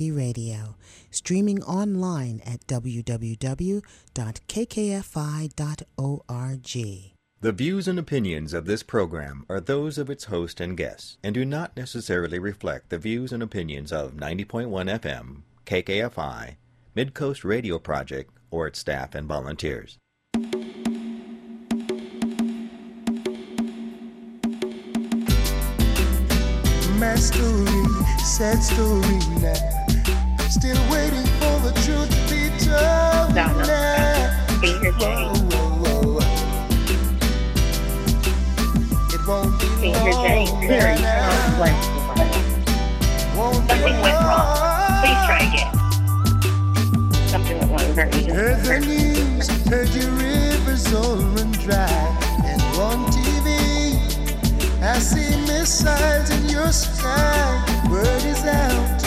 Community Radio, streaming online at www.kkfi.org. The views and opinions of this program are those of its host and guests and do not necessarily reflect the views and opinions of 90.1 FM, KKFI, Midcoast Radio Project, or its staff and volunteers. My story, sad story now. Still waiting for the truth to be told Donna, now. can you hear Jay? Whoa, whoa, whoa. It won't be Can you long Very now. Won't be Something went wrong. Please try again. Something went wrong very Heard the news, heard your rivers all run dry. And on TV, I see missiles in your sky. Word is out,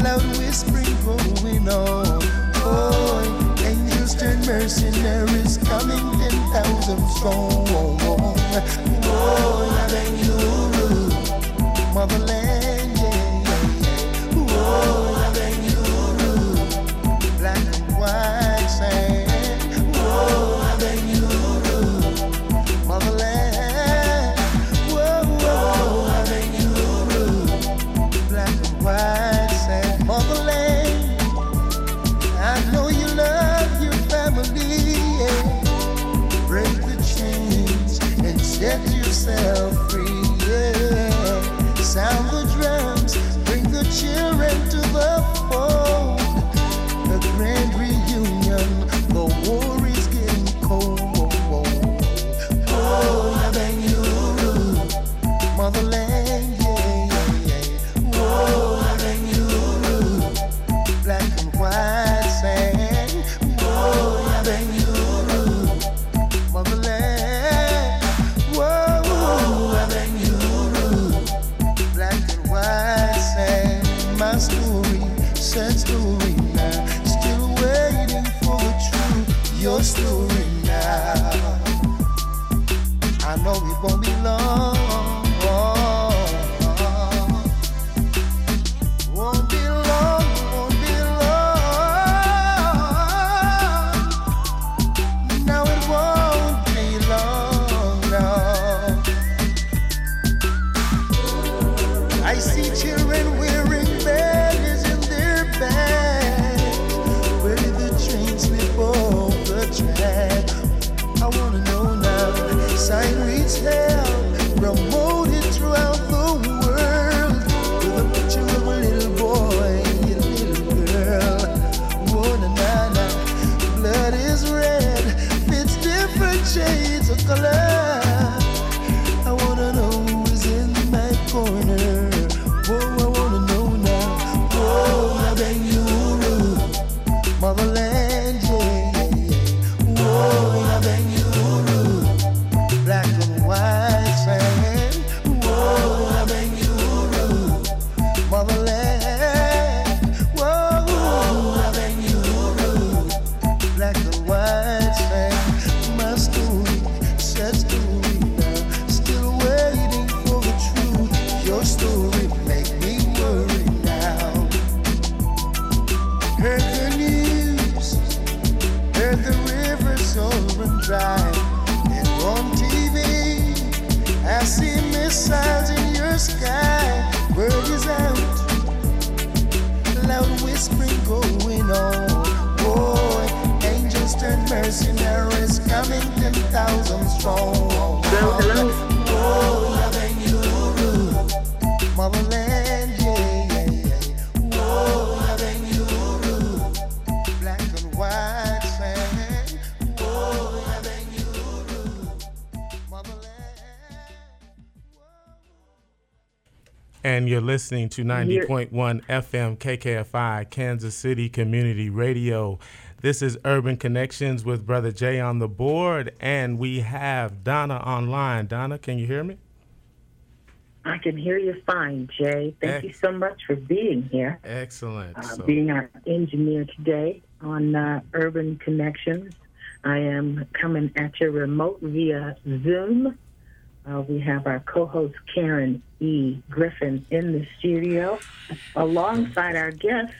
loud whispering going on. Oh, angels turn mercenaries coming ten thousand strong. Oh, beg you, motherland, yeah, yeah, yeah. Oh, going on. Angels turn mercenaries coming ten thousand strong. Hello. And you're listening to 90.1 FM KKFI, Kansas City Community Radio. This is Urban Connections with Brother Jay on the board, and we have Donna online. Donna, can you hear me? I can hear you fine, Jay. Thank Ec- you so much for being here, Excellent. uh, So- being our engineer today on uh, Urban Connections. I am coming at you remote via Zoom Uh, we have our co-host Karen E. Griffin in the studio, alongside our guest,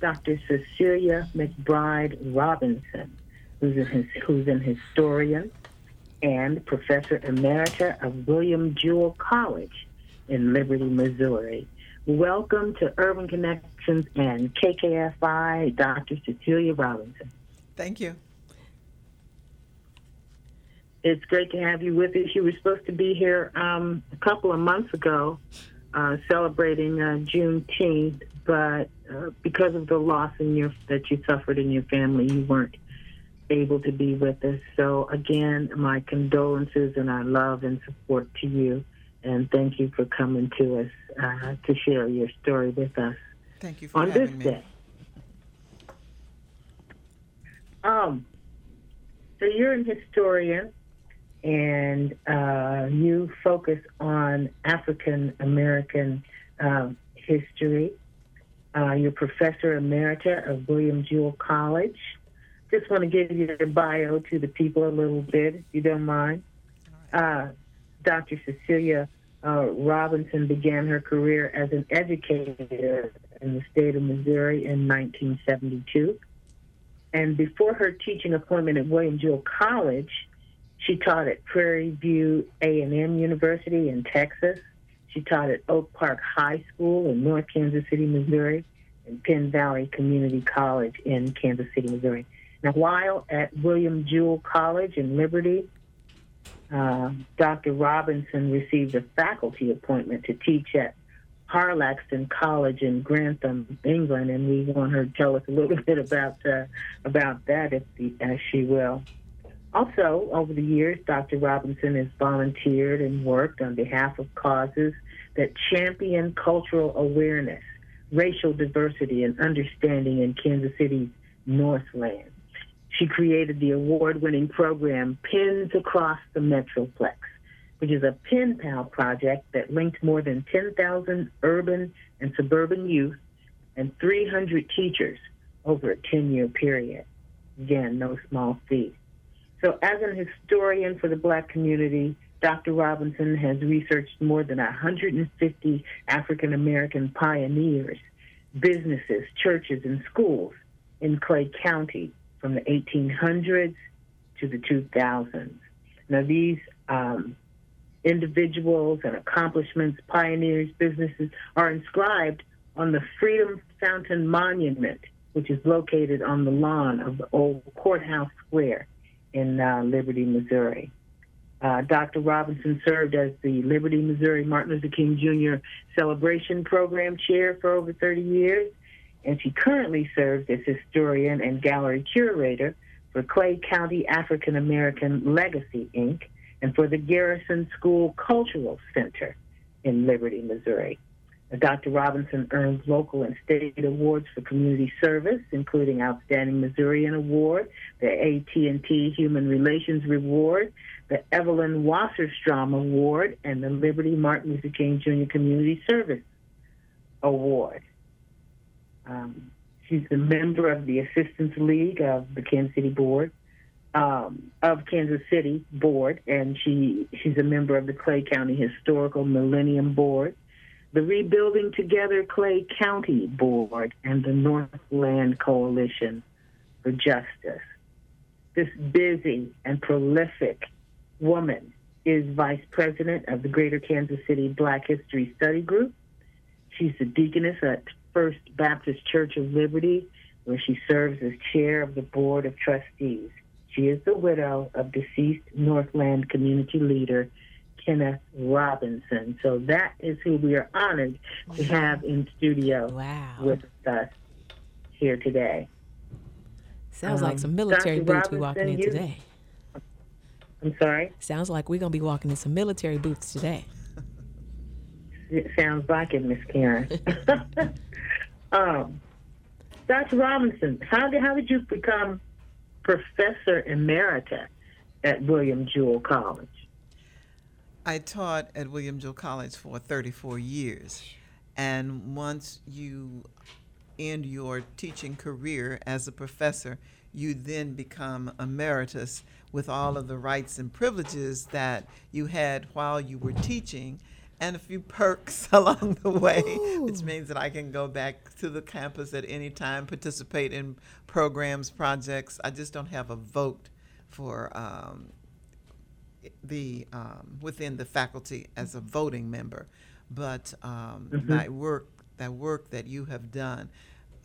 Dr. Cecelia McBride Robinson, who's, who's an historian and professor emerita of William Jewell College in Liberty, Missouri. Welcome to Urban Connections and KKFI, Dr. Cecelia Robinson. Thank you. It's great to have you with us. You were supposed to be here um, a couple of months ago uh, celebrating uh, Juneteenth, but uh, because of the loss in your, that you suffered in your family, you weren't able to be with us. So, again, my condolences and our love and support to you. And thank you for coming to us uh, to share your story with us. Thank you for on having this me. day. Um, so you're a historian, and uh, you focus on African American um, history. Uh, you're professor emerita of William Jewell College. Just want to give you the bio to the people a little bit, if you don't mind. Uh, Dr. Cecelia uh, Robinson began her career as an educator in the state of Missouri in 1972. And before her teaching appointment at William Jewell College, she taught at Prairie View A&M University in Texas. She taught at Oak Park High School in North Kansas City, Missouri, and Penn Valley Community College in Kansas City, Missouri. Now, while at William Jewell College in Liberty, uh, Dr. Robinson received a faculty appointment to teach at Harlaxton College in Grantham, England, and we want her to tell us a little bit about uh, about that, if the, as she will. Also, over the years, Dr. Robinson has volunteered and worked on behalf of causes that champion cultural awareness, racial diversity, and understanding in Kansas City's Northland. She created the award winning program Pens Across the Metroplex, which is a pen pal project that linked more than 10,000 urban and suburban youth and 300 teachers over a 10 year period. Again, no small feat. So, as an historian for the black community, Dr. Robinson has researched more than 150 African American pioneers, businesses, churches, and schools in Clay County from the 1800s to the 2000s. Now, these um, individuals and accomplishments, pioneers, businesses are inscribed on the Freedom Fountain Monument, which is located on the lawn of the old Courthouse Square in uh, Liberty, Missouri. Uh, Dr. Robinson served as the Liberty, Missouri Martin Luther King Jr. Celebration Program Chair for over 30 years, and she currently serves as historian and gallery curator for Clay County African American Legacy, Inc., and for the Garrison School Cultural Center in Liberty, Missouri. Dr. Robinson earns local and state awards for community service, including Outstanding Missourian Award, the AT&T Human Relations Reward, the Evelyn Wasserstrom Award, and the Liberty Martin Luther King Jr. Community Service Award. Um, she's a member of the Assistance League of the Kansas City Board, um, of Kansas City Board, and she she's a member of the Clay County Historical Millennium Board the Rebuilding Together Clay County Board, and the Northland Coalition for Justice. This busy and prolific woman is vice president of the Greater Kansas City Black History Study Group. She's the deaconess at First Baptist Church of Liberty, where she serves as chair of the board of trustees. She is the widow of deceased Northland community leader Kenneth Robinson. So that is who we are honored to have in studio Wow. with us here today. Sounds Um, like some military Dr. boots we're walking in you- today. I'm sorry. Sounds like we're gonna be walking in some military boots today. It sounds like it, Miss Karen. um, Dr. Robinson, how did how did you become professor emerita at William Jewell College? I taught at William Jewell College for 34 years. And once you end your teaching career as a professor, you then become emeritus with all of the rights and privileges that you had while you were teaching and a few perks along the way, which means that I can go back to the campus at any time, participate in programs, projects. I just don't have a vote for um, the um, within the faculty as a voting member, but um, that work that work that you have done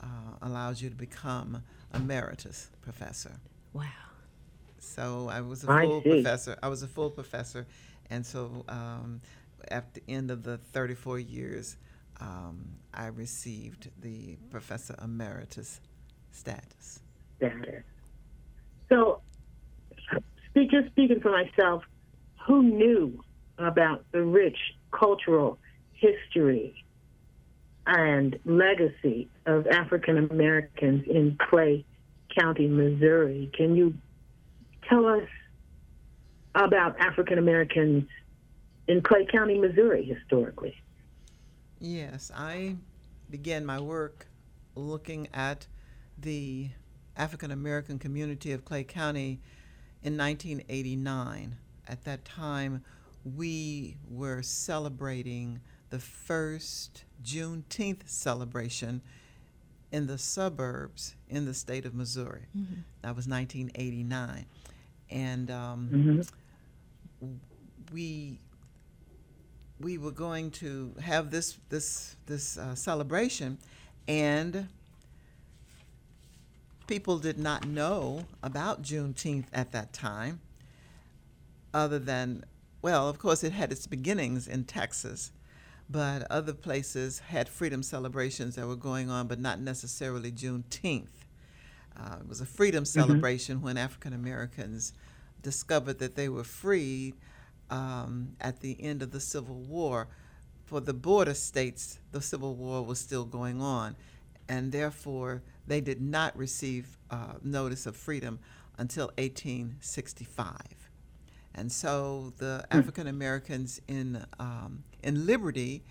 uh, allows you to become emeritus professor. Wow. So I was a I full see. professor. I was a full professor, and so um, at the end of the 34 years, um, I received the professor emeritus status. status. So, speak, just speaking for myself, who knew about the rich cultural history and legacy of African Americans in Clay County, Missouri? Can you tell us about African Americans in Clay County, Missouri, historically? Yes, I began my work looking at the African American community of Clay County in 1989. At that time, we were celebrating the first Juneteenth celebration in the suburbs in the state of Missouri. That was 1989. And um, we we were going to have this this this uh, celebration, and people did not know about Juneteenth at that time, other than well, of course, it had its beginnings in Texas, but other places had freedom celebrations that were going on, but not necessarily Juneteenth. Uh, it was a freedom celebration when African Americans discovered that they were freed um, at the end of the Civil War. For the border states, the Civil War was still going on, and therefore they did not receive uh, notice of freedom until 1865. And so the African Americans in um, in Liberty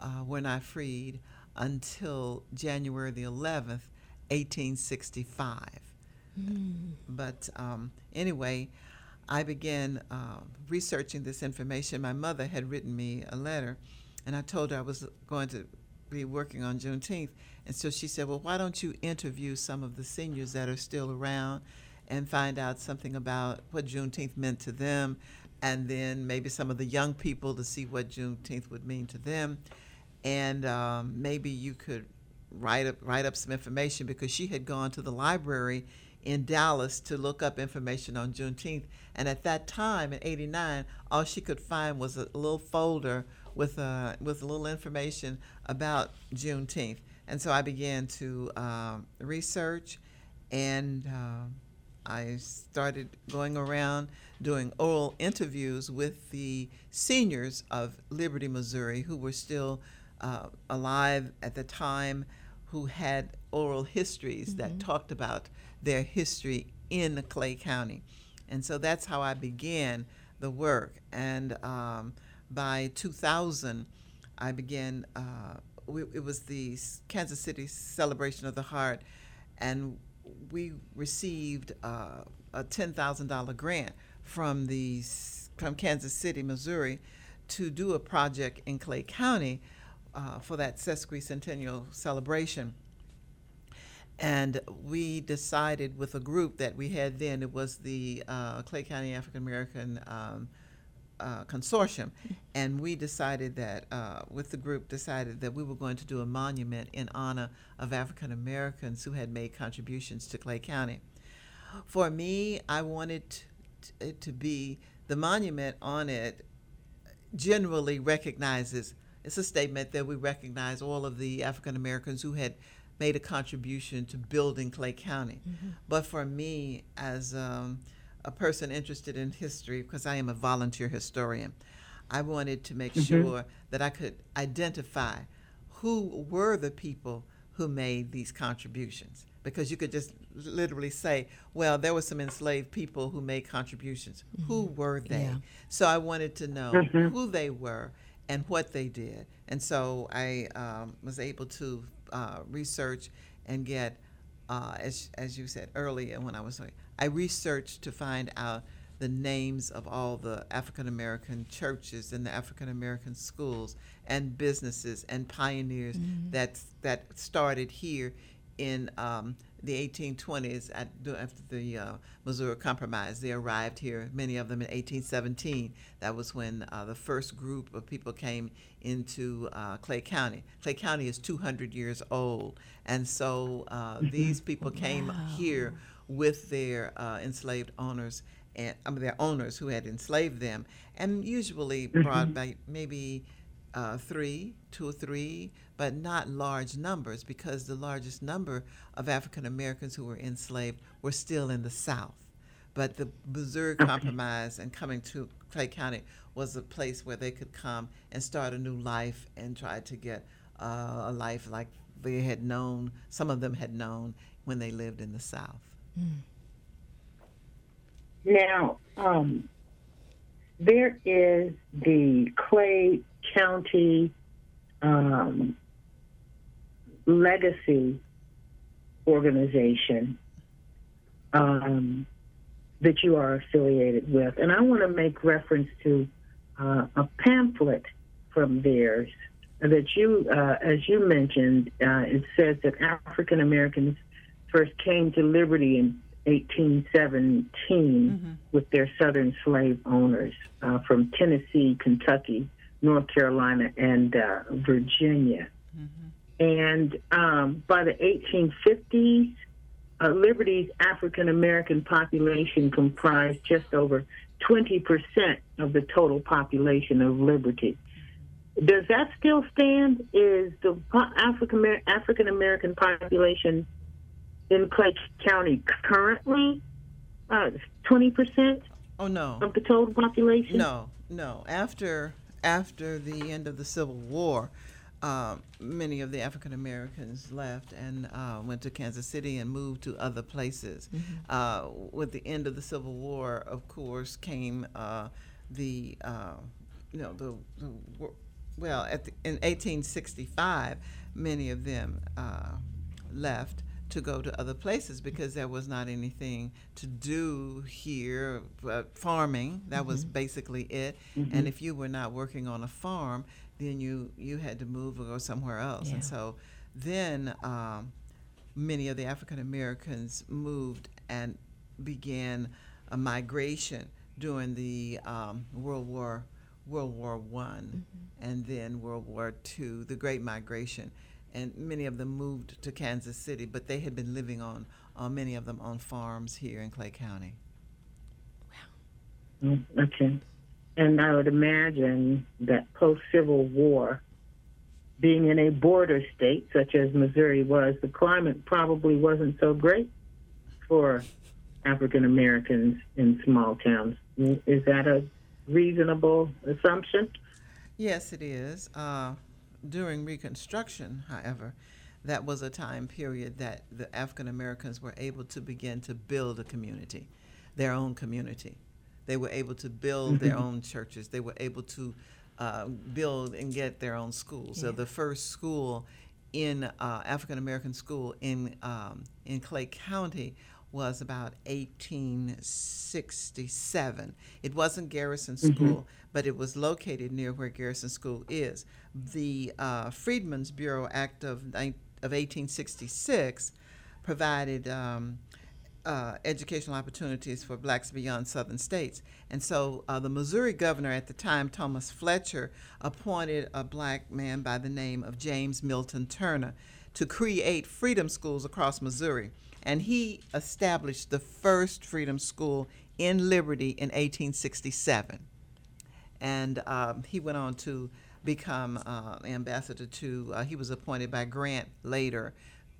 uh, were not freed until January the 11th, 1865. But um, anyway, I began uh, researching this information. My mother had written me a letter, and I told her I was going to be working on Juneteenth. And so she said, Well, why don't you interview some of the seniors that are still around and find out something about what Juneteenth meant to them, and then maybe some of the young people to see what Juneteenth would mean to them. And um, maybe you could write up, write up some information because she had gone to the library in Dallas to look up information on Juneteenth. And at that time, in '89, all she could find was a little folder with a with a little information about Juneteenth. And so I began to um, research, and uh, I started going around doing oral interviews with the seniors of Liberty, Missouri, who were still uh, alive at the time, who had oral histories that talked about their history in Clay County. And so that's how I began the work. And um, by 2000, I began, uh, we, it was the Kansas City Celebration of the Heart, and we received uh, a $10,000 grant from the from Kansas City, Missouri, to do a project in Clay County uh, for that sesquicentennial celebration. And we decided with a group that we had then, it was the uh, Clay County African American um, uh, Consortium, and we decided that, uh, with the group, decided that we were going to do a monument in honor of African Americans who had made contributions to Clay County. For me, I wanted t- it to be the monument on it generally recognizes it's a statement that we recognize all of the African Americans who had made a contribution to building Clay County. But for me, as um, a person interested in history, because I am a volunteer historian, I wanted to make sure that I could identify who were the people who made these contributions. Because you could just literally say, well, there were some enslaved people who made contributions. Who were they? Yeah. So I wanted to know who they were and what they did. And so I um, was able to uh, research and get, uh, as as you said earlier when I was I researched to find out the names of all the African American churches and the African American schools and businesses and pioneers that that started here in um, the 1820s at, after the uh, Missouri Compromise. They arrived here, many of them in 1817. That was when uh, the first group of people came into uh, Clay County. Clay County is 200 years old, and so uh, these people came here with their uh, enslaved owners and I mean, their owners who had enslaved them, and usually brought by maybe uh, three, two or three, but not large numbers because the largest number of African Americans who were enslaved were still in the South. But the Missouri Compromise and coming to Clay County was a place where they could come and start a new life and try to get uh, a life like they had known, some of them had known when they lived in the South. Now, um, there is the Clay County um, Legacy Organization um, that you are affiliated with. And I want to make reference to uh, a pamphlet from theirs that you, uh, as you mentioned, uh, it says that African Americans first came to liberty in 1817 with their southern slave owners uh, from Tennessee, Kentucky, North Carolina, and uh, Virginia. And um, by the 1850s, uh, Liberty's African American population comprised just over 20% of the total population of Liberty. Does that still stand? Is the African African American population in Clay County currently uh, twenty percent Oh no. of the total population? No, no. After after the end of the Civil War, um, many of the African Americans left and uh, went to Kansas City and moved to other places. Uh, with the end of the Civil War, of course, came uh, the uh, you know the, the well at the, in 1865, many of them uh, left to go to other places because there was not anything to do here. Uh, farming, that was basically it. And if you were not working on a farm, then you, you had to move or go somewhere else. Yeah. And so then um, many of the African Americans moved and began a migration during the um, World War World War One, and then World War Two, the Great Migration, and many of them moved to Kansas City, but they had been living on, uh, many of them on farms here in Clay County. Mm, Okay. And I would imagine that post Civil War, being in a border state such as Missouri was, the climate probably wasn't so great for African Americans in small towns. Is that a reasonable assumption? Yes, it is. Uh, during Reconstruction, however, that was a time period that the African Americans were able to begin to build a community, their own community. They were able to build their own churches. They were able to uh, build and get their own schools. So the first school in uh, African American school in um, in Clay County was about 1867. It wasn't Garrison School, but it was located near where Garrison School is. The uh, Freedmen's Bureau Act of, of 1866 provided um, uh, educational opportunities for blacks beyond southern states. And so uh, the Missouri governor at the time, Thomas Fletcher, appointed a black man by the name of James Milton Turner to create freedom schools across Missouri. And he established the first freedom school in Liberty in 1867 and um, he went on to become uh, ambassador to. Uh, he was appointed by Grant later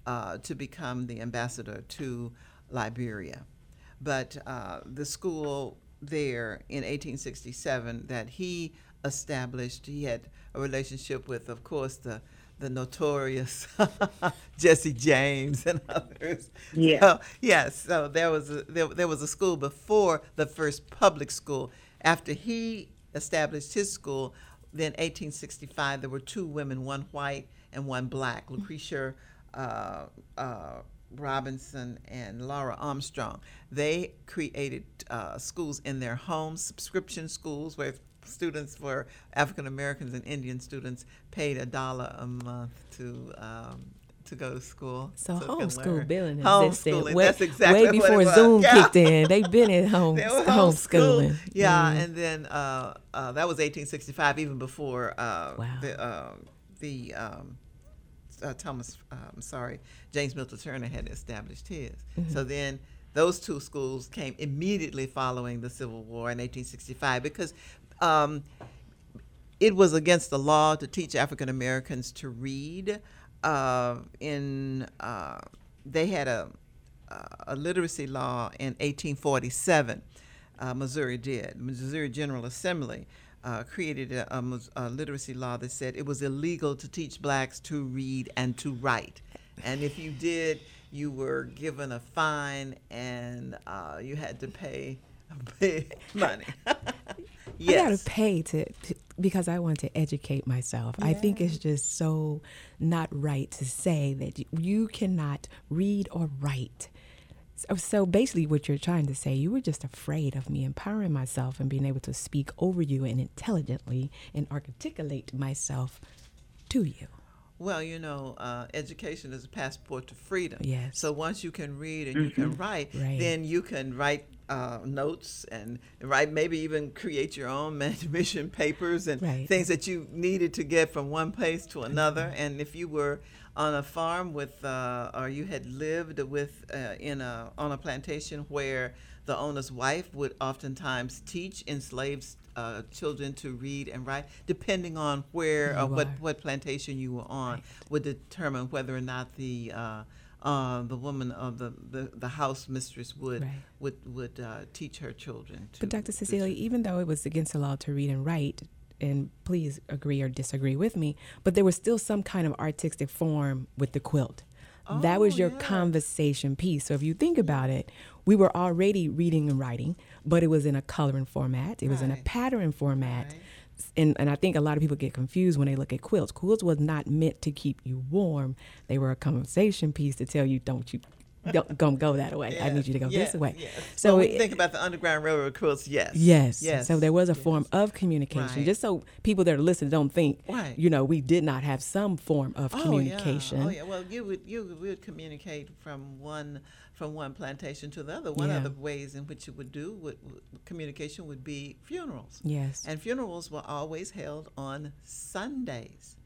uh, to become the ambassador to Liberia. But uh, the school there in 1867 that he established, he had a relationship with, of course, the the notorious Jesse James and others. Yeah. So, yes. So there was a, there, there was a school before the first public school. After he established his school, then 1865 there were two women, one white and one black. Lucretia uh, uh, Robinson and Laura Armstrong. They created uh, schools in their homes, subscription schools where students for African Americans and Indian students paid a dollar a month to um, to go to school. So, can homeschool billing Homeschooling, way, that's exactly way before. Zoom Yeah. kicked in. They've been at home homeschooling. Yeah, and then uh, uh, that was 1865, even before uh, Wow. the uh, the um, uh, Thomas, uh, I'm sorry, James Milton Turner had established his. So then those two schools came immediately following the Civil War in 1865 because um, it was against the law to teach African Americans to read. Uh, in uh, they had a a literacy law in 1847. Uh, Missouri did. Missouri General Assembly uh, created a, a a literacy law that said it was illegal to teach blacks to read and to write, and if you did, you were given a fine and uh, you had to pay big money. I gotta pay to, to because I want to educate myself. I think it's just so not right to say that you, you cannot read or write. So, oh, so basically, what you're trying to say, you were just afraid of me empowering myself and being able to speak over you and intelligently and articulate myself to you. Well, you know, uh, education is a passport to freedom. Yes. So once you can read and you can write, Right. then you can write uh, notes and write, maybe even create your own mission papers and Right. things that you needed to get from one place to another. And if you were on a farm with, uh, or you had lived with uh, in a on a plantation where the owner's wife would oftentimes teach enslaved uh, children to read and write, depending on where or You what what plantation you were on would determine whether or not the uh, uh, the woman of the, the, the house mistress would Right. would would uh, teach her children. To, But Dr. Cecelia, even though it was against the law to read and write, and please agree or disagree with me, but there was still some kind of artistic form with the quilt. that was Oh, your yes. conversation piece. So if you think about it, we were already reading and writing, but it was in a coloring format. It was in a pattern format. Right. And, and I think a lot of people get confused when they look at quilts. Quilts was not meant to keep you warm. They were a conversation piece to tell you, don't you, don't, don't go that way. I need you to go yes, this way. Yes. So when it- think about the Underground Railroad quilts, yes. Yes. Yes. So there was a yes. form of communication, Right. just so people that are listening don't think, Right. you know, we did not have some form of communication. Oh yeah. oh yeah. Well, you would you would communicate from one from one plantation to the other. One Yeah. of the ways in which you would do would- communication would be funerals. Yes. And funerals were always held on Sundays.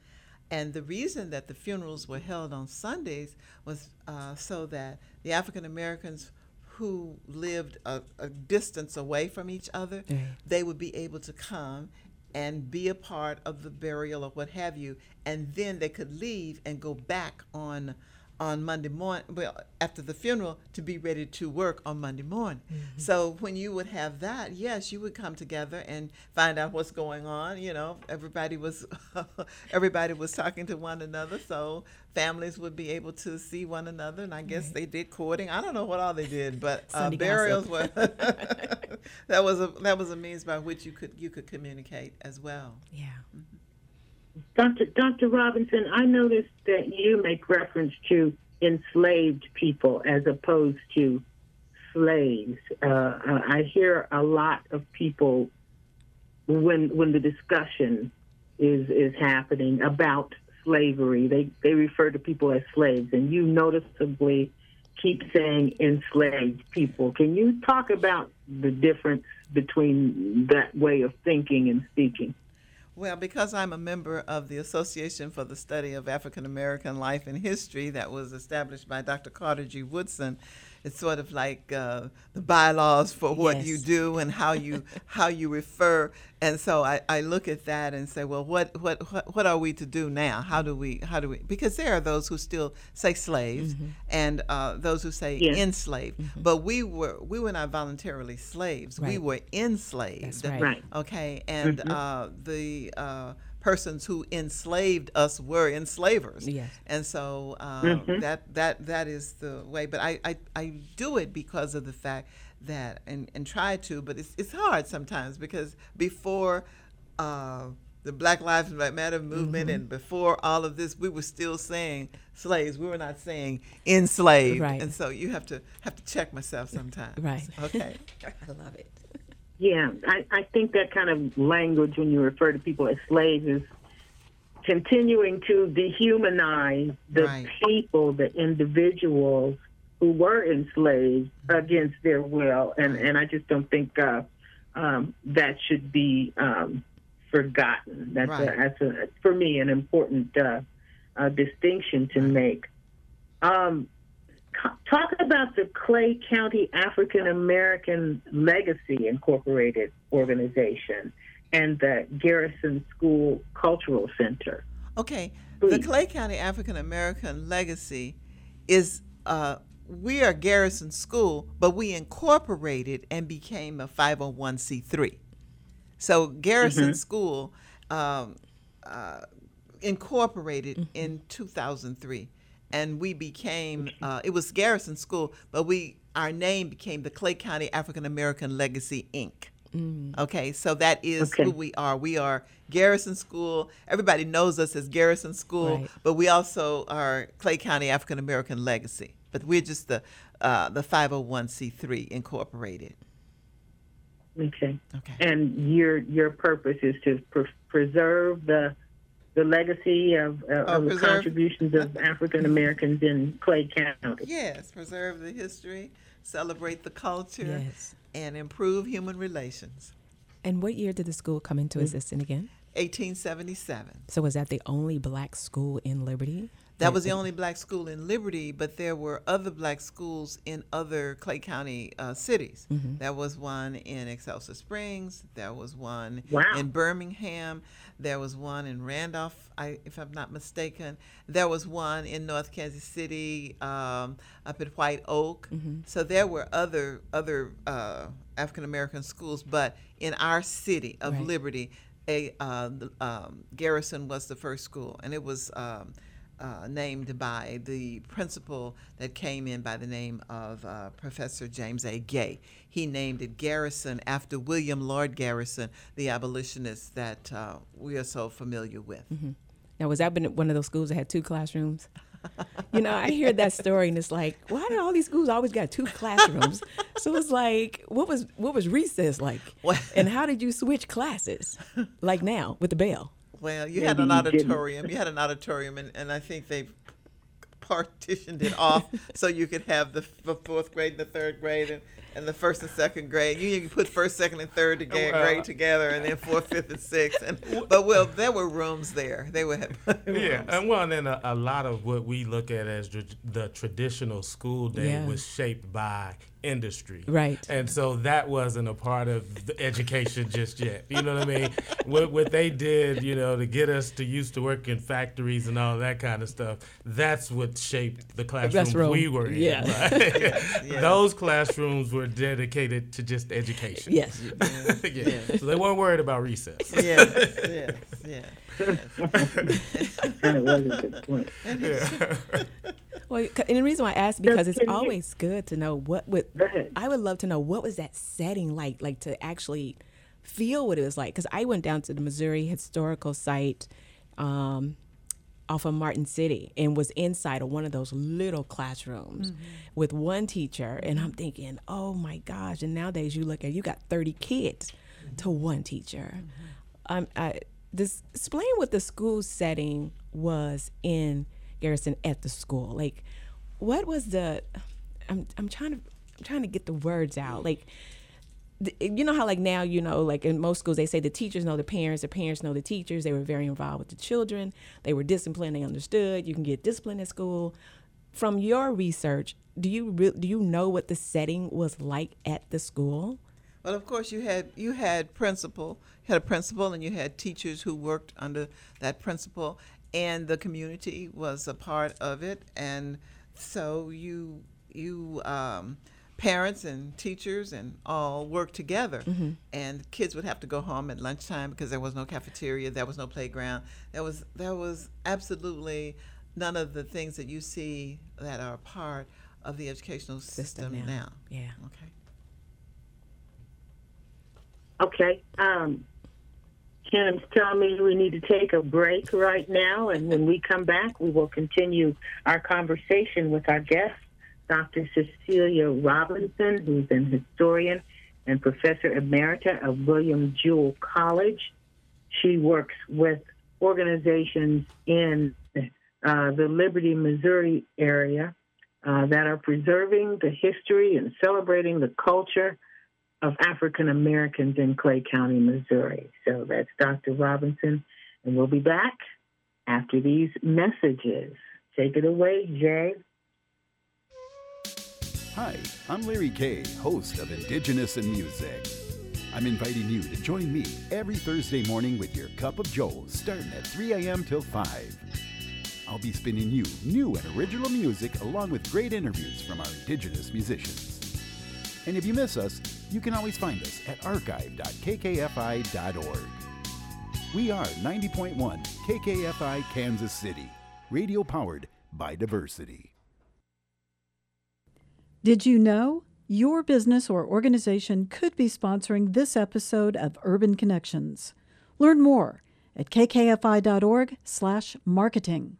And the reason that the funerals were held on Sundays was uh, so that the African Americans who lived a, a distance away from each other, they would be able to come and be a part of the burial or what have you, and then they could leave and go back on on Monday morning, well, after the funeral, to be ready to work on Monday morning. So when you would have that, yes, you would come together and find out what's going on. You know, everybody was everybody was talking to one another, so families would be able to see one another. And I guess they did courting. I don't know what all they did, but uh, burials were that was a that was a means by which you could you could communicate as well. yeah. Dr. Dr. Robinson, I noticed that you make reference to enslaved people as opposed to slaves. Uh, uh, I hear a lot of people when when the discussion is is happening about slavery. They they refer to people as slaves, and you noticeably keep saying enslaved people. Can you talk about the difference between that way of thinking and speaking? Well, because I'm a member of the Association for the Study of African American Life and History that was established by Dr. Carter G. Woodson, it's sort of like uh, the bylaws for what Yes. you do and how you how you refer. And so I, I look at that and say, well, what, what what what are we to do now? How do we how do we? Because there are those who still say slaves and uh, those who say Yes. enslaved. But we were we were not voluntarily slaves. We were enslaved. That's right. Right. Okay, and uh, the uh, persons who enslaved us were enslavers. Yes. And so uh, that that that is the way. But I, I, I do it because of the fact that and, and try to, but it's it's hard sometimes because before uh, the Black Lives Matter movement, Mm-hmm. and before all of this, we were still saying slaves. We were not saying enslaved. Right. And so you have to have to check myself sometimes. Right. Okay. I love it. Yeah, I, I think that kind of language when you refer to people as slaves is continuing to dehumanize the Right. people, the individuals who were enslaved against their will, and and I just don't think uh, um, that should be um, forgotten. That's Right. a, that's a, for me an important uh, uh, distinction to make. Um, co- talking about the Clay County African American Legacy Incorporated organization and the Garrison School Cultural Center. Okay. The Clay County African American Legacy is uh, we are Garrison School, but we incorporated and became a 501c3. So Garrison School um, uh, incorporated in 2003, and we became uh, it was Garrison School, but we our name became the Clay County African American Legacy Inc. Okay, so that is Okay. who we are. We are Garrison School. Everybody knows us as Garrison School, Right. but we also are Clay County African American Legacy. But we're just the uh, the 501c3 incorporated. Okay. Okay. And your your purpose is to pre- preserve the the legacy of, uh, Oh, of the contributions of African Americans in Clay County. Yes, preserve the history, celebrate the culture, Yes. and improve human relations. And what year did the school come into existence again? 1877. So was that the only black school in Liberty? That was the only black school in Liberty, but there were other black schools in other Clay County uh, cities. There was one in Excelsior Springs. There was one Wow. in Birmingham. There was one in Randolph, I, if I'm not mistaken. There was one in North Kansas City, um, up at White Oak. So there were other other uh, African American schools, but in our city of Right. Liberty, a uh, um, Garrison was the first school, and it was. Um, uh, named by the principal that came in by the name of uh, Professor James A. Gay. He named it Garrison after William Lloyd Garrison, the abolitionist that uh, we are so familiar with. Now, was that been one of those schools that had two classrooms? You know, I hear that story and it's like, why do all these schools always got two classrooms? so it's like, what was what was recess like? What- And how did you switch classes? Like now with the bell? Well, you had an Maybe you auditorium. You had an auditorium, and, and I think they partitioned it off so you could have the, the fourth grade and the third grade and, and the first and second grade. You can put first, second, and third together, Well, grade together, and then fourth, fifth, and sixth. And but well, there were rooms there. They would have Yeah, rooms. and well, and then a, a lot of what we look at as the traditional school day Yeah. was shaped by industry. Right. And so that wasn't a part of the education just yet. You know what I mean? what, what they did, you know, to get us to used to work in factories and all that kind of stuff, that's what shaped the classrooms Classroom. we were in. Yeah. right? yeah. Those classrooms were dedicated to just education. Yes. yeah. So they weren't worried about recess. yes, yes, yes. And it was at this point. Well, and the reason why I asked because it's always good to know what would. I would love to know what was that setting like, like to actually feel what it was like. Because I went down to the Missouri Historical Site um, off of Martin City and was inside of one of those little classrooms with one teacher, and I'm thinking, oh my gosh! And nowadays you look at you got 30 kids to one teacher. Um, I, this explain what the school setting was in Garrison at the school. Like, what was the? I'm I'm trying to I'm trying to get the words out. Like, the, you know how like now you know like in most schools they say the teachers know the parents, the parents know the teachers. They were very involved with the children. They were disciplined. They understood. You can get disciplined at school. From your research, do you re- do you know what the setting was like at the school? Well, of course, you had you had principal, you had a principal, and you had teachers who worked under that principal, and the community was a part of it, and so you you um, parents and teachers and all worked together, and kids would have to go home at lunchtime because there was no cafeteria, there was no playground, there was there was absolutely none of the things that you see that are part of the educational system, now. Yeah. Okay. Okay. Um, Kim's telling me we need to take a break right now, and when we come back, we will continue our conversation with our guest, Dr. Cecelia Robinson, who's an historian and professor emerita of William Jewell College. She works with organizations in uh, the Liberty, Missouri area uh, that are preserving the history and celebrating the culture of African Americans in Clay County, Missouri. So that's Dr. Robinson, and we'll be back after these messages. Take it away, Jay. Hi, I'm Larry Kay, host of Indigenous in Music. I'm inviting you to join me every Thursday morning with your cup of Joe, starting at 3 a.m. till 5. I'll be spinning you new and original music along with great interviews from our Indigenous musicians. And if you miss us, you can always find us at archive.kkfi.org. We are 90.1 KKFI Kansas City, radio powered by diversity. Did you know? Your business or organization could be sponsoring this episode of Urban Connections. Learn more at kkfi.org/marketing.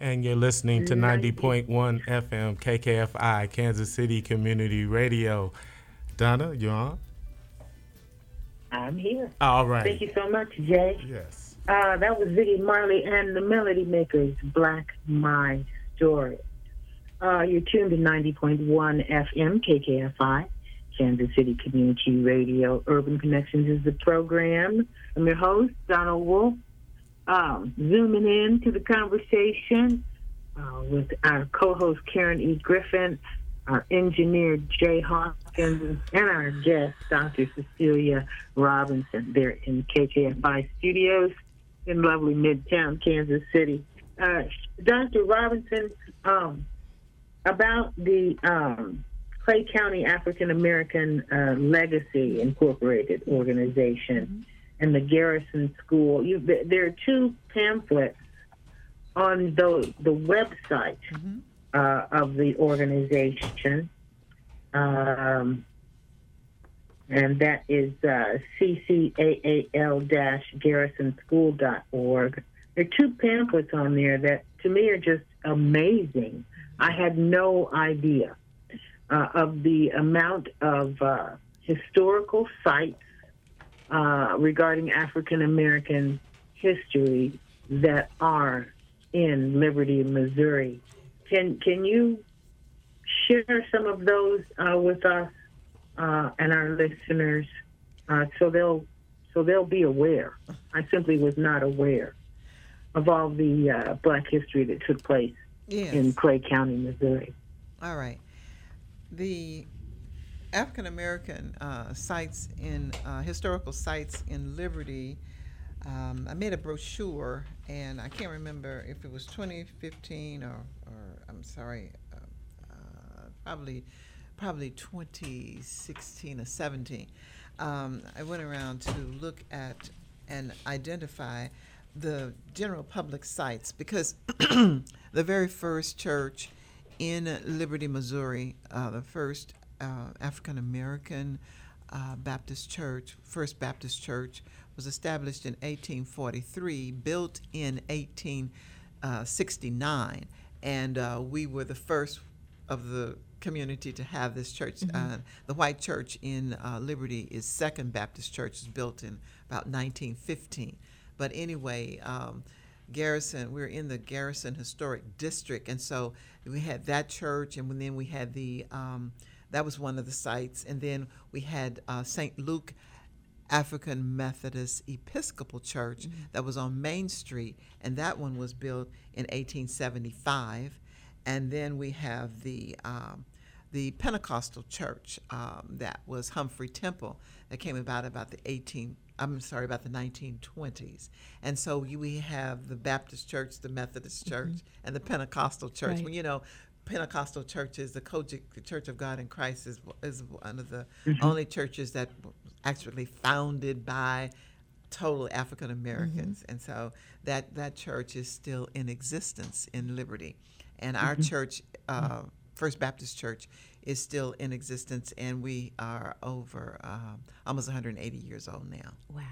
And you're listening to 90.1 FM KKFI, Kansas City Community Radio. Donna, you on? I'm here. All right. Thank you so much, Jay. Yes. Uh, that was Ziggy Marley and the Melody Makers, Black My Story. Uh, you're tuned to 90.1 FM KKFI, Kansas City Community Radio. Urban Connections is the program. I'm your host, Donald Wolf um, zooming in to the conversation uh, with our co-host Karen E. Griffin, our engineer Jay Hawkins, and our guest Dr. Cecelia Robinson. They're in KKFI studios in lovely Midtown Kansas City. Uh, Dr. Robinson, um, about the um, Clay County African American uh, Legacy Incorporated organization. And the Garrison School. You, there are two pamphlets on the the website mm-hmm. uh, of the organization, um, and that is uh, ccaal-garrisonschool.org. There are two pamphlets on there that, to me, are just amazing. I had no idea uh, of the amount of uh, historical sites uh, regarding African American history that are in Liberty, Missouri. Can can you share some of those uh, with us uh, and our listeners uh, so they'll so they'll be aware? I simply was not aware of all the uh, Black history that took place Yes. in Clay County, Missouri. All right. The African American uh, sites in uh, historical sites in Liberty. Um, I made a brochure, and I can't remember if it was 2015 or, or I'm sorry, uh, uh, probably probably 2016 or 17. Um, I went around to look at and identify the general public sites because the very first church in Liberty, Missouri, uh, the first uh, African American uh, Baptist church, First Baptist Church, was established in 1843, built in 1869, and uh, we were the first of the community to have this church. Uh, the white church in uh, Liberty is Second Baptist Church, is built in about 1915. But anyway, um, Garrison, we're in the Garrison Historic District, and so we had that church, and then we had the um, that was one of the sites, and then we had uh, St. Luke African Methodist Episcopal Church that was on Main Street, and that one was built in 1875. And then we have the um, the Pentecostal Church um, that was Humphrey Temple that came about about the 18 I'm sorry about the 1920s. And so you- we have the Baptist Church, the Methodist Church, and the Pentecostal Church. Right. Well, you know, Pentecostal churches, the COGIC, Church of God in Christ is is one of the only churches that actually founded by total African Americans, and so that that church is still in existence in Liberty, and our church, uh, First Baptist Church, is still in existence, and we are over um, almost 180 years old now, Wow.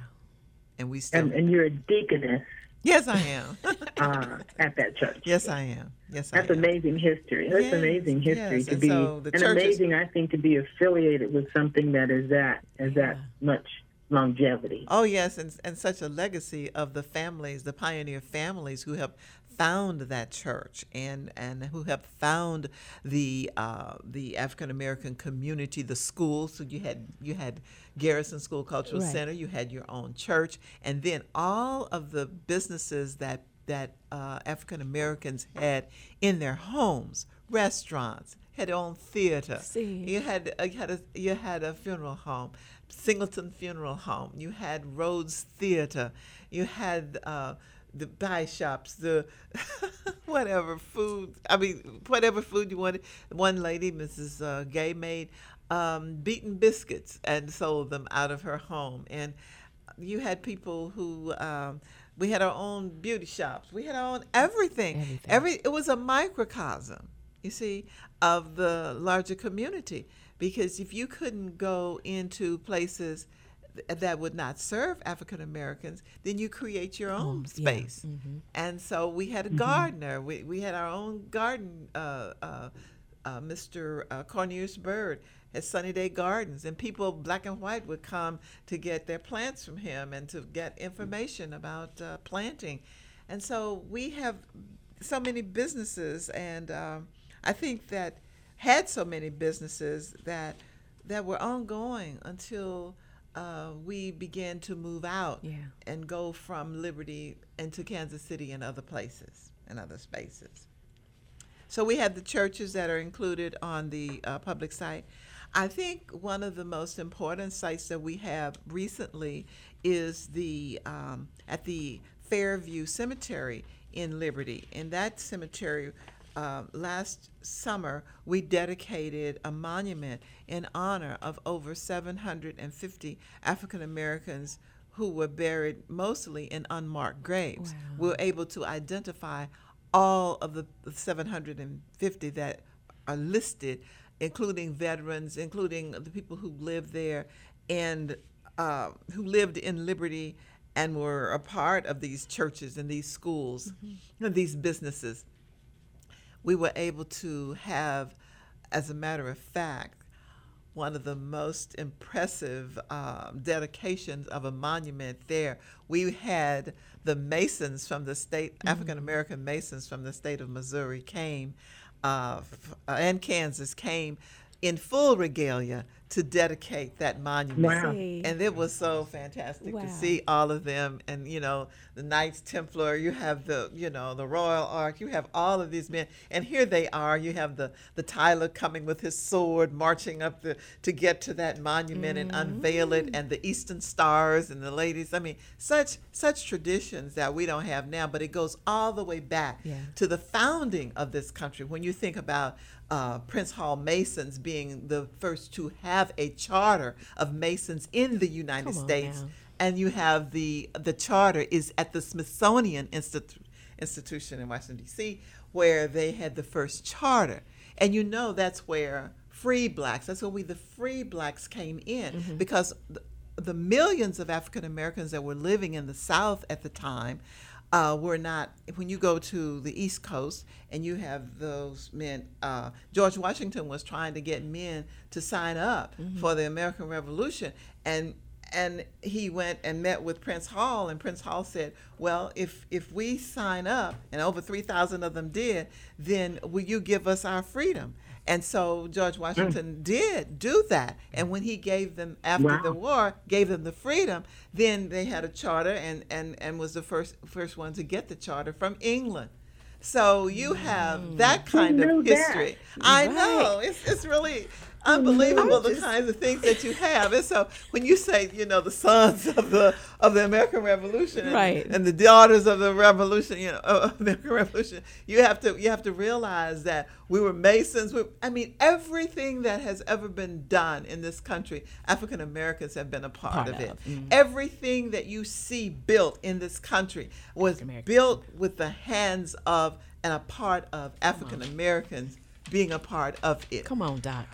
and we still. And, and you're a deaconess yes, I am. uh, at that church. yes, I am. Yes, That's I am. amazing history. That's Yes, amazing history yes, to and be, so and amazing, I think, to be affiliated with something that is that is that much longevity. Oh yes, and and such a legacy of the families, the pioneer families who have found that church and and who have found the uh, the African American community, the schools. So you had you had Garrison School Cultural Right. Center, you had your own church, and then all of the businesses that that uh, African Americans had in their homes, restaurants, had own theater. See. You had uh, you had a you had a funeral home, Singleton Funeral Home. You had Rhodes Theater. You had uh, the buy shops, the whatever food. I mean, whatever food you wanted. One lady, Mrs. Uh, Gay, made um, beaten biscuits and sold them out of her home. And you had people who. Um, we had our own beauty shops. We had our own everything. Everything. Every it was a microcosm, you see, of the larger community. Because if you couldn't go into places th- that would not serve African Americans, then you create your own Oh, yeah. space. And so we had a gardener. We, we had our own garden. Uh, uh, uh, Mr. Uh, Cornelius Bird at Sunny Day Gardens, and people, black and white, would come to get their plants from him and to get information about uh, planting. And so we have so many businesses, and um, I think that had so many businesses that that were ongoing until uh, we began to move out Yeah. and go from Liberty into Kansas City and other places and other spaces. So we have the churches that are included on the uh, public site. I think one of the most important sites that we have recently is the um, at the Fairview Cemetery in Liberty. In that cemetery, uh, last summer we dedicated a monument in honor of over 750 African Americans who were buried mostly in unmarked graves. We were able to identify all of the the 750 that are listed, including veterans, including the people who lived there and uh, who lived in Liberty and were a part of these churches and these schools and these businesses. We were able to have, as a matter of fact, one of the most impressive um, dedications of a monument there. We had the Masons from the state, Mm-hmm. African American Masons from the state of Missouri came, uh, f- uh, and Kansas came in full regalia to dedicate that monument. Wow. And it was so fantastic Wow. to see all of them and you know the Knights Templar you have the you know the Royal Ark you have all of these men and here they are you have the the Tyler coming with his sword marching up the to get to that monument and unveil it and the mm. Eastern Stars and the ladies I mean such such traditions that we don't have now but it goes all the way back Yeah. to the founding of this country when you think about uh, Prince Hall Masons being the first to have a charter of Masons in the United Come States, and you have the the charter is at the Smithsonian Institu- Institution in Washington D.C., where they had the first charter, and you know that's where free blacks. That's where we the free blacks came in Mm-hmm. because. The, the millions of African Americans that were living in the South at the time uh, were not. When you go to the East Coast and you have those men, uh, George Washington was trying to get men to sign up for the American Revolution, and and he went and met with Prince Hall, and Prince Hall said, "Well, if if we sign up, and over three thousand of them did, then will you give us our freedom?" And so George hmm. Washington did do that. And when he gave them after the war, gave them the freedom, then they had a charter and, and, and was the first first one to get the charter from England. So you have that kind knew of that? history. I Right. know. It's it's really unbelievable the kinds of things that you have. And so when you say, you know, the sons of the of the American Revolution and, Right. and the daughters of the revolution, you know, of American Revolution, you have to you have to realize that we were Masons. We, I mean, everything that has ever been done in this country, African Americans have been a part, Part of it. of, mhm. Everything that you see built in this country was built with the hands of and a part of African Americans being a part of it. Come on, Doc.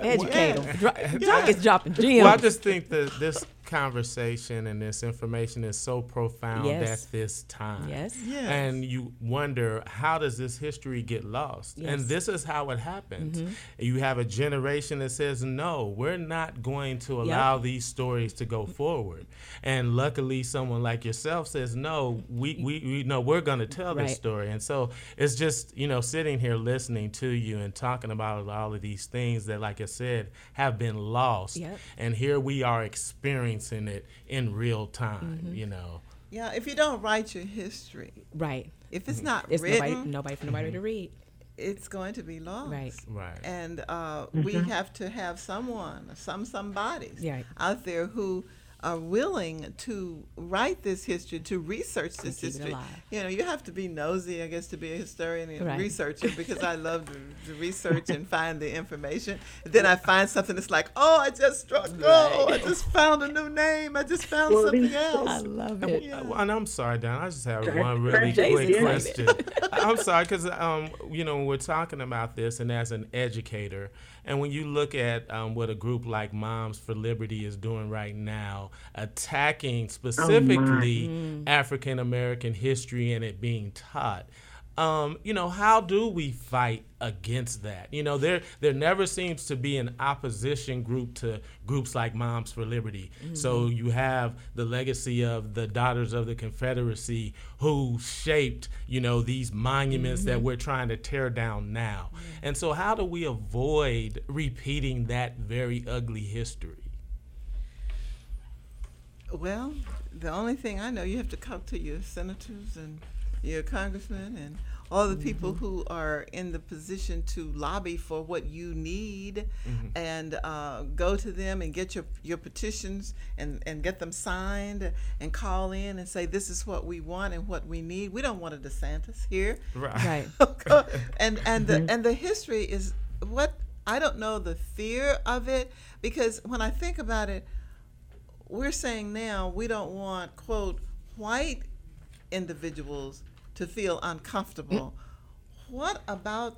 Educate them. Yeah. Doc is dropping gems. Well, I just think that this conversation and this information is so profound Yes. at this time. Yes. Yes. And you wonder how does this history get lost? Yes. Mm-hmm. And this is how it happens. You have a generation that says, "No, we're not going to allow these stories to go forward." And luckily, someone like yourself says, "No, we we, we know we're going to tell this Right. story." And so it's just you know sitting here listening to you and talking about all of these things that, like I said, have been lost. Yep. And here we are experiencing it in real time. Mm-hmm. You know. Yeah, if you don't write your history, Right. if it's not It's written, nobody, nobody for nobody to read. it's going to be lost. Right. Right. And uh, we have to have someone, some somebodies Right. out there who are willing to write this history, to research this history. You know, you have to be nosy, I guess, to be a historian and Right. researcher because I love to, to research and find the information. Then I find something that's like, oh, I just struck gold. I just found a new name. I just found Well, something else. I love it. Yeah. Uh, And I'm sorry, Dan. I just have one really quick question. I'm sorry because um, you know we're talking about this, and as an educator, and when you look at um, what a group like Moms for Liberty is doing right now, attacking specifically African American history and it being taught. Um, you know, how do we fight against that? You know, there there never seems to be an opposition group to groups like Moms for Liberty. So you have the legacy of the Daughters of the Confederacy who shaped, you know, these monuments that we're trying to tear down now. And so how do we avoid repeating that very ugly history? Well, the only thing I know, you have to talk to your senators and your congressman and all the people mm-hmm. who are in the position to lobby for what you need mm-hmm. and uh, go to them and get your, your petitions and, and get them signed and call in and say, this is what we want and what we need. We don't want a DeSantis here. Right. Right. and and the mm-hmm. and the history is what I don't know the fear of it because when I think about it, we're saying now we don't want quote white individuals to feel uncomfortable. What about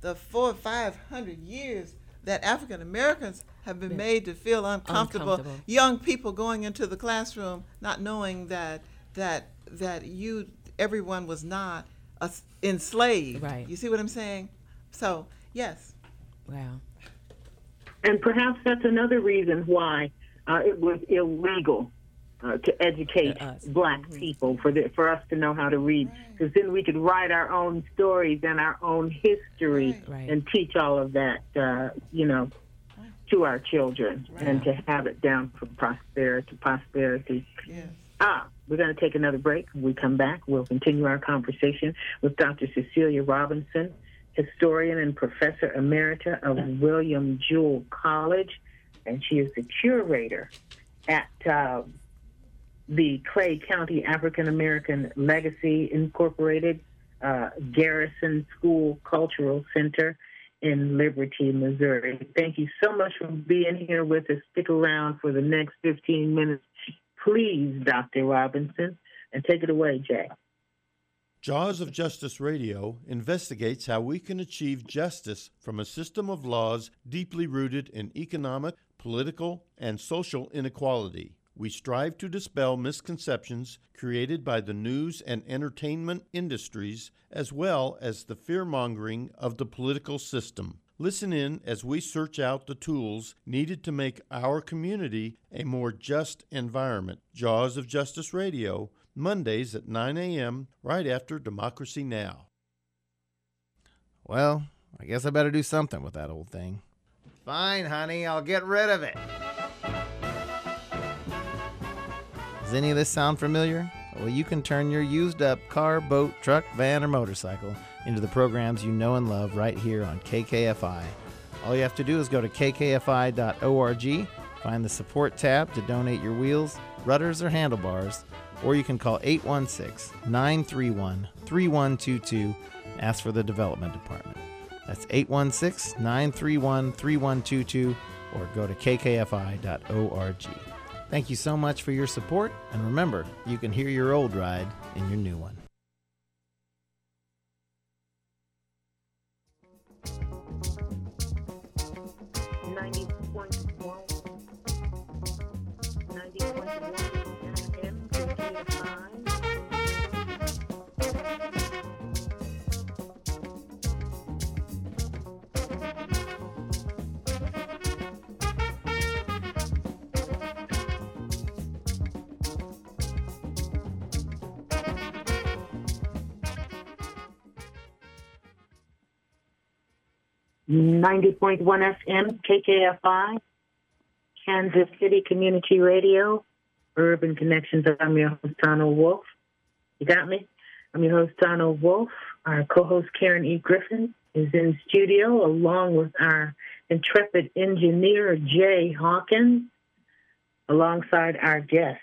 the four or five hundred years that African Americans have been made to feel uncomfortable? Uncomfortable. Young people going into the classroom not knowing that that that you everyone was not uh, enslaved. Right. You see what I'm saying? So yes, Wow. and perhaps that's another reason why uh, it was illegal uh, to educate black mm-hmm. people for the, for us to know how to read, because then we could write our own stories and our own history right. Right. and teach all of that, uh, you know, to our children right. and to have it down from prosperity to prosperity Yes. Ah, we're going to take another break. When we come back, we'll continue our conversation with Dr. Cecelia Robinson, historian and professor emerita of William Jewell College, and she is the curator at uh, the Clay County African American Legacy Incorporated uh, Garrison School Cultural Center in Liberty, Missouri. Thank you so much for being here with us. Stick around for the next 15 minutes, please, Dr. Robinson, and take it away, Jay. Jaws of Justice Radio investigates how we can achieve justice from a system of laws deeply rooted in economic, political, and social inequality. We strive to dispel misconceptions created by the news and entertainment industries, as well as the fear mongering of the political system. Listen in as we search out the tools needed to make our community a more just environment. Jaws of Justice Radio, Mondays at 9 a.m., right after Democracy Now! Well, I guess I better do something with that old thing. Fine, honey, I'll get rid of it. Does any of this sound familiar? Well, you can turn your used up car, boat, truck, van, or motorcycle into the programs you know and love right here on KKFI. All you have to do is go to kkfi.org, find the support tab to donate your wheels, rudders, or handlebars, or you can call 816 931 3122 ask for the development department. That's 816 931 3122 or go to kkfi.org. Thank you so much for your support, and remember, you can hear your old ride in your new one. Ninety point one FM, KKFI, Kansas City Community Radio, Urban Connections. I'm your host, Tana Wolf. You got me? I'm your host, Donald Wolf. Our co-host, Karen E. Griffin, is in studio along with our intrepid engineer, Jay Hawkins, alongside our guest,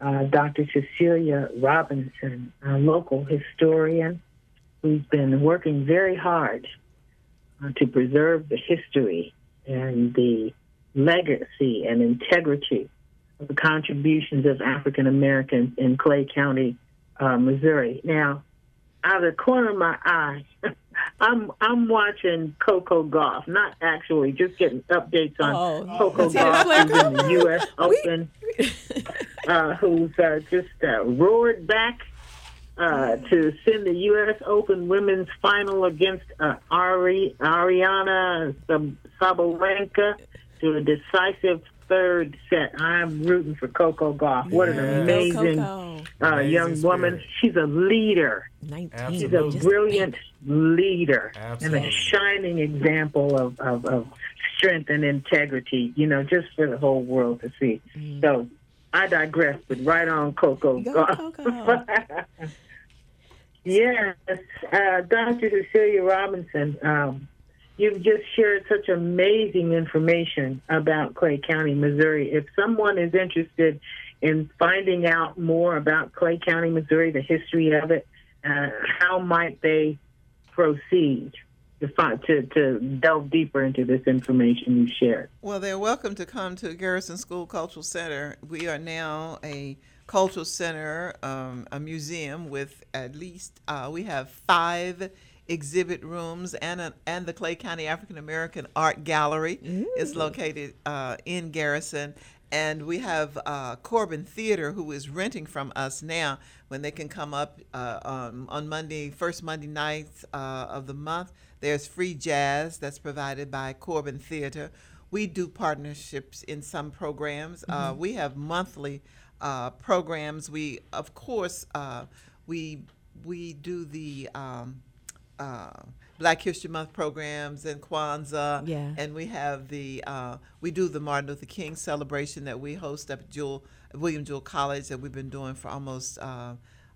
uh, Dr. Cecelia Robinson, a local historian who's been working very hard to preserve the history and the legacy and integrity of the contributions of African Americans in Clay County, uh, Missouri. Now, out of the corner of my eye, I'm I'm watching Coco Gauff, not actually just getting updates on oh, Coco Gauff, who's in the U.S. Open, uh, who's uh, just uh, roared back uh, to send the U.S. Open women's final against uh, Ari, Aryna Sabalenka to a decisive third set. I'm rooting for Coco Gauff. What an amazing, uh, amazing young spirit. woman. She's a leader. 19. She's a brilliant leader Absolutely. and a shining example of, of, of, strength and integrity, you know, just for the whole world to see. Mm. So I digress, but right on Coco. Go, Coco. yes, uh, Dr. Cecelia Robinson, um, you've just shared such amazing information about Clay County, Missouri. If someone is interested in finding out more about Clay County, Missouri, the history of it, uh, how might they proceed? To, find, to, to delve deeper into this information you shared? Well, they're welcome to come to Garrison School Cultural Center. We are now a cultural center, um, a museum with at least, uh, we have five exhibit rooms and a, and the Clay County African American Art Gallery Ooh. is located uh, in Garrison. And we have uh, Corbin Theater, who is renting from us now when they can come up uh, um, on Monday, first Monday nights uh, of the month. There's free jazz that's provided by Corbin Theater. we do partnerships in some programs. Uh, we have monthly uh, programs. We, of course, uh, we we do the um, uh, Black History Month programs and Kwanzaa, Yeah. and we have the uh, we do the Martin Luther King celebration that we host up at Jewell William Jewell College that we've been doing for almost.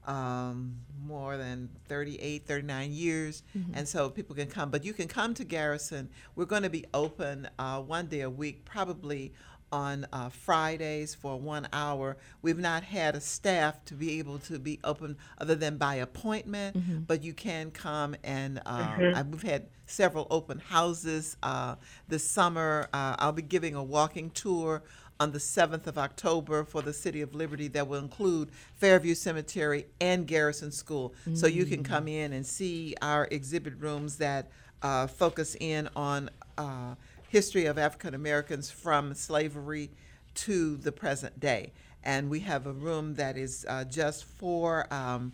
Uh, um, more than 38, 39 years. And so people can come. But you can come to Garrison. We're going to be open uh, one day a week, probably on uh, Fridays for one hour. We've not had a staff to be able to be open other than by appointment, but you can come and um, I- we've had several open houses uh, this summer. Uh, I'll be giving a walking tour on the 7th of October for the City of Liberty that will include Fairview Cemetery and Garrison School. So you can come in and see our exhibit rooms that uh, focus in on uh, history of African Americans from slavery to the present day. And we have a room that is uh, just for um,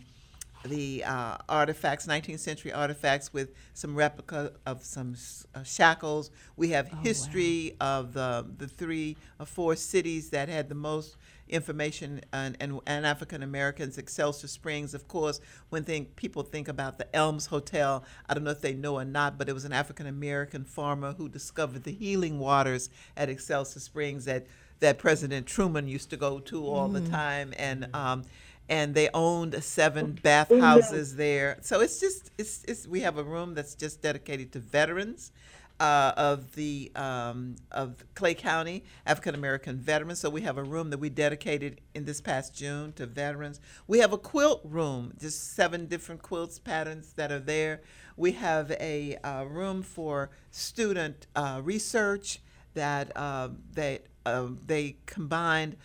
the uh, artifacts, 19th century artifacts with some replica of some uh, shackles. We have history of the, the three or four cities that had the most information and, and, and African Americans, Excelsior Springs, of course, when think, people think about the Elms Hotel, I don't know if they know or not, but it was an African American farmer who discovered the healing waters at Excelsior Springs that, that President Truman used to go to all the time. And, um, and they owned seven bathhouses there. So it's just it's, it's we have a room that's just dedicated to veterans uh, of the um, of Clay County African American veterans. So we have a room that we dedicated in this past June to veterans. We have a quilt room, just seven different quilts patterns that are there. We have a uh, room for student uh, research that uh, they uh, they combined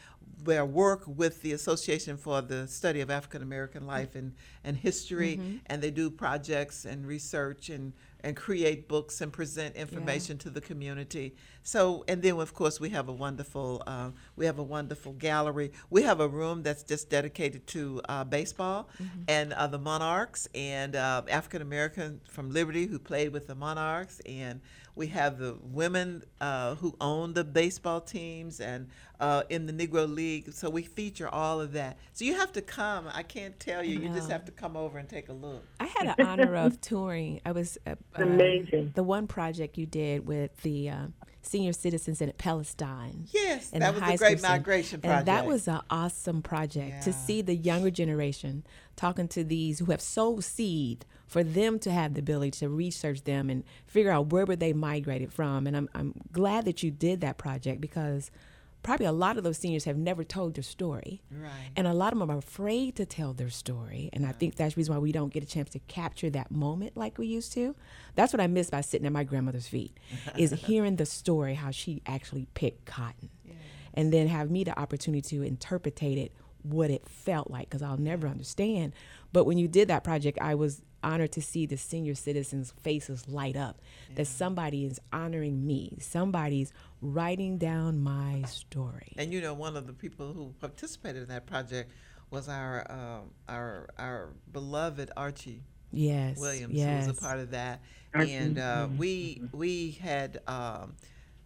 their work with the Association for the Study of African American Life and, and History, and they do projects and research and, and create books and present information to the community. So, and then of course we have a wonderful uh, we have a wonderful gallery. We have a room that's just dedicated to uh, baseball and uh, the Monarchs and uh, African American from Liberty who played with the Monarchs and we have the women uh, who own the baseball teams and uh, in the Negro League. So we feature all of that. So you have to come. I can't tell you. You just have to come over and take a look. I had an honor of touring. I was uh, uh, Amazing. the one project you did with the uh, senior citizens in Palestine. Yes, and that was the Great. Migration And that was an awesome project to see the younger generation talking to these who have sowed seed for them to have the ability to research them and figure out where were they migrated from. And I'm, I'm glad that you did that project because probably a lot of those seniors have never told their story. Right. And a lot of them are afraid to tell their story. And I think that's the reason why we don't get a chance to capture that moment like we used to. That's what I miss by sitting at my grandmother's feet, is hearing the story, how she actually picked cotton. And then have me the opportunity to interpretate it, what it felt like, because I'll never understand. But when you did that project, I was honored to see the senior citizens' faces light up, that somebody is honoring me, somebody's writing down my story. And you know, one of the people who participated in that project was our um, our our beloved Archie Yes. Williams, yes. who was a part of that. Archie, And uh, we we had um,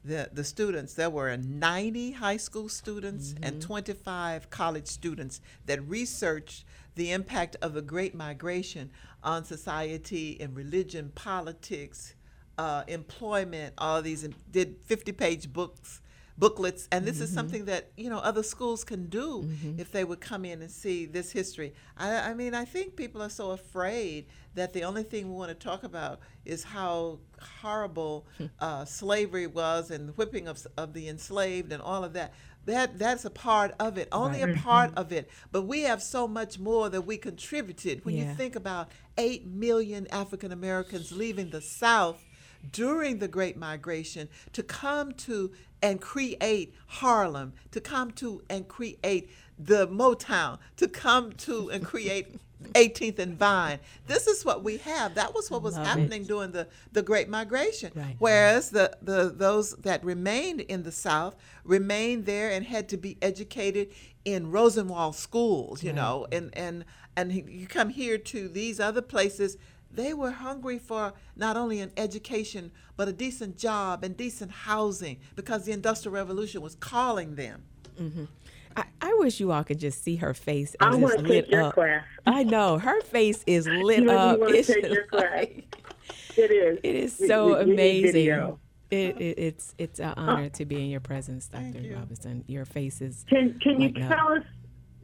the the students. There were 90 high school students and 25 college students that researched the impact of the Great Migration on society and religion, politics, uh, employment. All these and did 50 page books booklets. And this is something that you know other schools can do if they would come in and see this history. I, I mean i think people are so afraid that the only thing we want to talk about is how horrible uh, slavery was and the whipping of, of the enslaved and all of that that that's a part of it only a mm-hmm. part of it. But we have so much more that we contributed. When Yeah. you think about 8 million african americans leaving the south during the Great Migration to come to and create Harlem, to come to and create the Motown, to come to and create 18th and Vine. This is what we have. That was what was Love it. happening during the, the Great Migration. Right. Whereas the, the those that remained in the South remained there and had to be educated in Rosenwald schools, you know, and and and you come here to these other places they were hungry for not only an education, but a decent job and decent housing because the Industrial Revolution was calling them. Mm-hmm. I, I, wish you all could just see her face. I want to take your up. class. I know her face is lit you up. You it's take your class. Like, it is. It is so amazing. It, it, it's it's an honor to be in your presence, Dr. You. Robinson. Your face is. Can Can you tell up. us?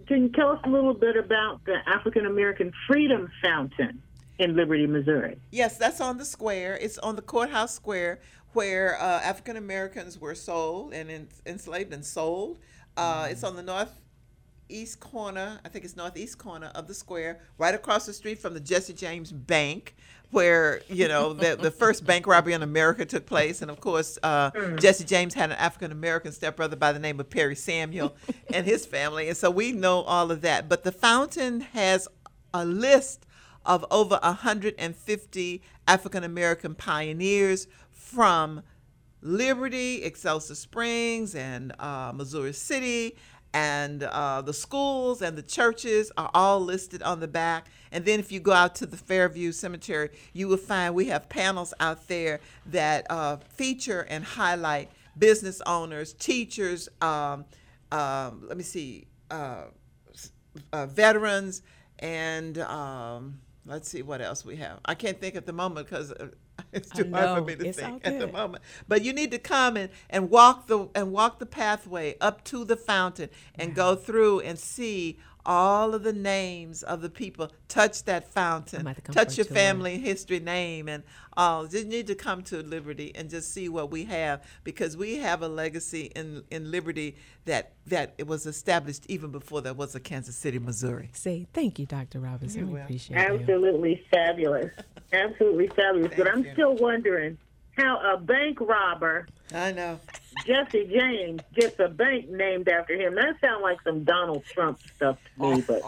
Can you tell us a little bit about the African American Freedom Fountain in Liberty, Missouri? Yes, that's on the square. It's on the courthouse square where uh, African Americans were sold and in, enslaved and sold. Uh, it's on the northeast corner, I think it's northeast corner of the square, right across the street from the Jesse James Bank, where you know the the first bank robbery in America took place, and of course uh, mm. Jesse James had an African American stepbrother by the name of Perry Samuel and his family, and so we know all of that. But the fountain has a list of over 150 African American pioneers from Liberty, Excelsior Springs, and uh, Missouri City, and uh, the schools and the churches are all listed on the back. And then if you go out to the Fairview Cemetery, you will find we have panels out there that uh, feature and highlight business owners, teachers, um, um, let me see, uh, uh, veterans, and um, let's see what else we have. I can't think at the moment because uh, it's too hard for me to think at the moment. But you need to come and, and walk the and walk the pathway up to the fountain and yeah. go through and see all of the names of the people. Touch that fountain. Touch your family history name and all. You need to come to Liberty and just see what we have because we have a legacy in in Liberty that that it was established even before there was a Kansas City, Missouri. Say thank you, Dr. Robinson. We appreciate it. Absolutely you. fabulous. Absolutely fabulous. Thank but I'm you. still wondering how a bank robber I know. Jesse James gets a bank named after him. That sounds like some Donald Trump stuff to me, but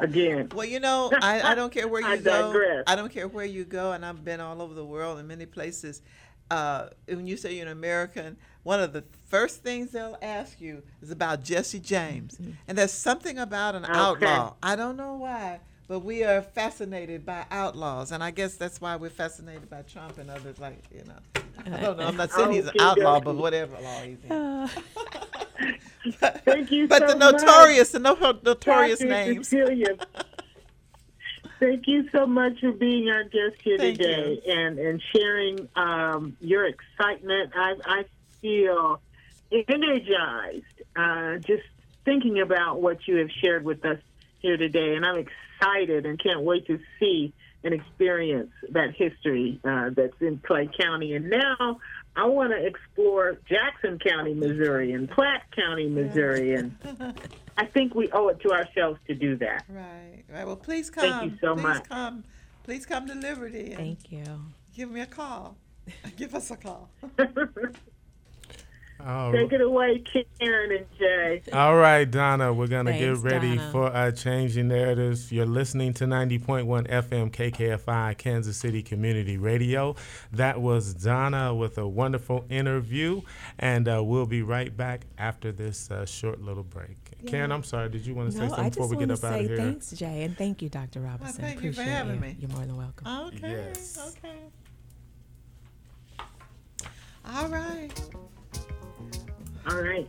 again. Well, you know, I, I don't care where you I go. Digress. I don't care where you go, and I've been all over the world in many places. Uh, when you say you're an American, one of the first things they'll ask you is about Jesse James. Mm-hmm. And there's something about an okay. outlaw. I don't know why, but we are fascinated by outlaws. And I guess that's why we're fascinated by Trump and others like, you know. I don't know. I'm not saying he's an outlaw, but whatever law he's in. Uh, Thank you. But so the notorious, the no, notorious Dr. names. Cecelia, thank you so much for being our guest here thank today you. and and sharing um, your excitement. I, I feel energized uh, just thinking about what you have shared with us here today, and I'm excited and can't wait to see and experience that history uh, that's in Clay County. And now I want to explore Jackson County, Missouri, and Platte County, Missouri, and I think we owe it to ourselves to do that. Right. Right. Well, please come. Thank you so please much. Come. Please come to Liberty. Thank you. Give me a call. Give us a call. Oh. Take it away, Karen and Jay. All right, Donna, we're going to get ready Donna. for uh, changing narratives. You're listening to 90.1 FM KKFI, Kansas City Community Radio. That was Donna with a wonderful interview, and uh, we'll be right back after this uh, short little break. Yeah. Karen, I'm sorry, did you want to no, say something before we get up out of here? Thanks, Jay, and thank you, Dr. Robinson. Well, thank Appreciate you for having you. me. You're more than welcome. Okay. Yes. Okay. All right. All right.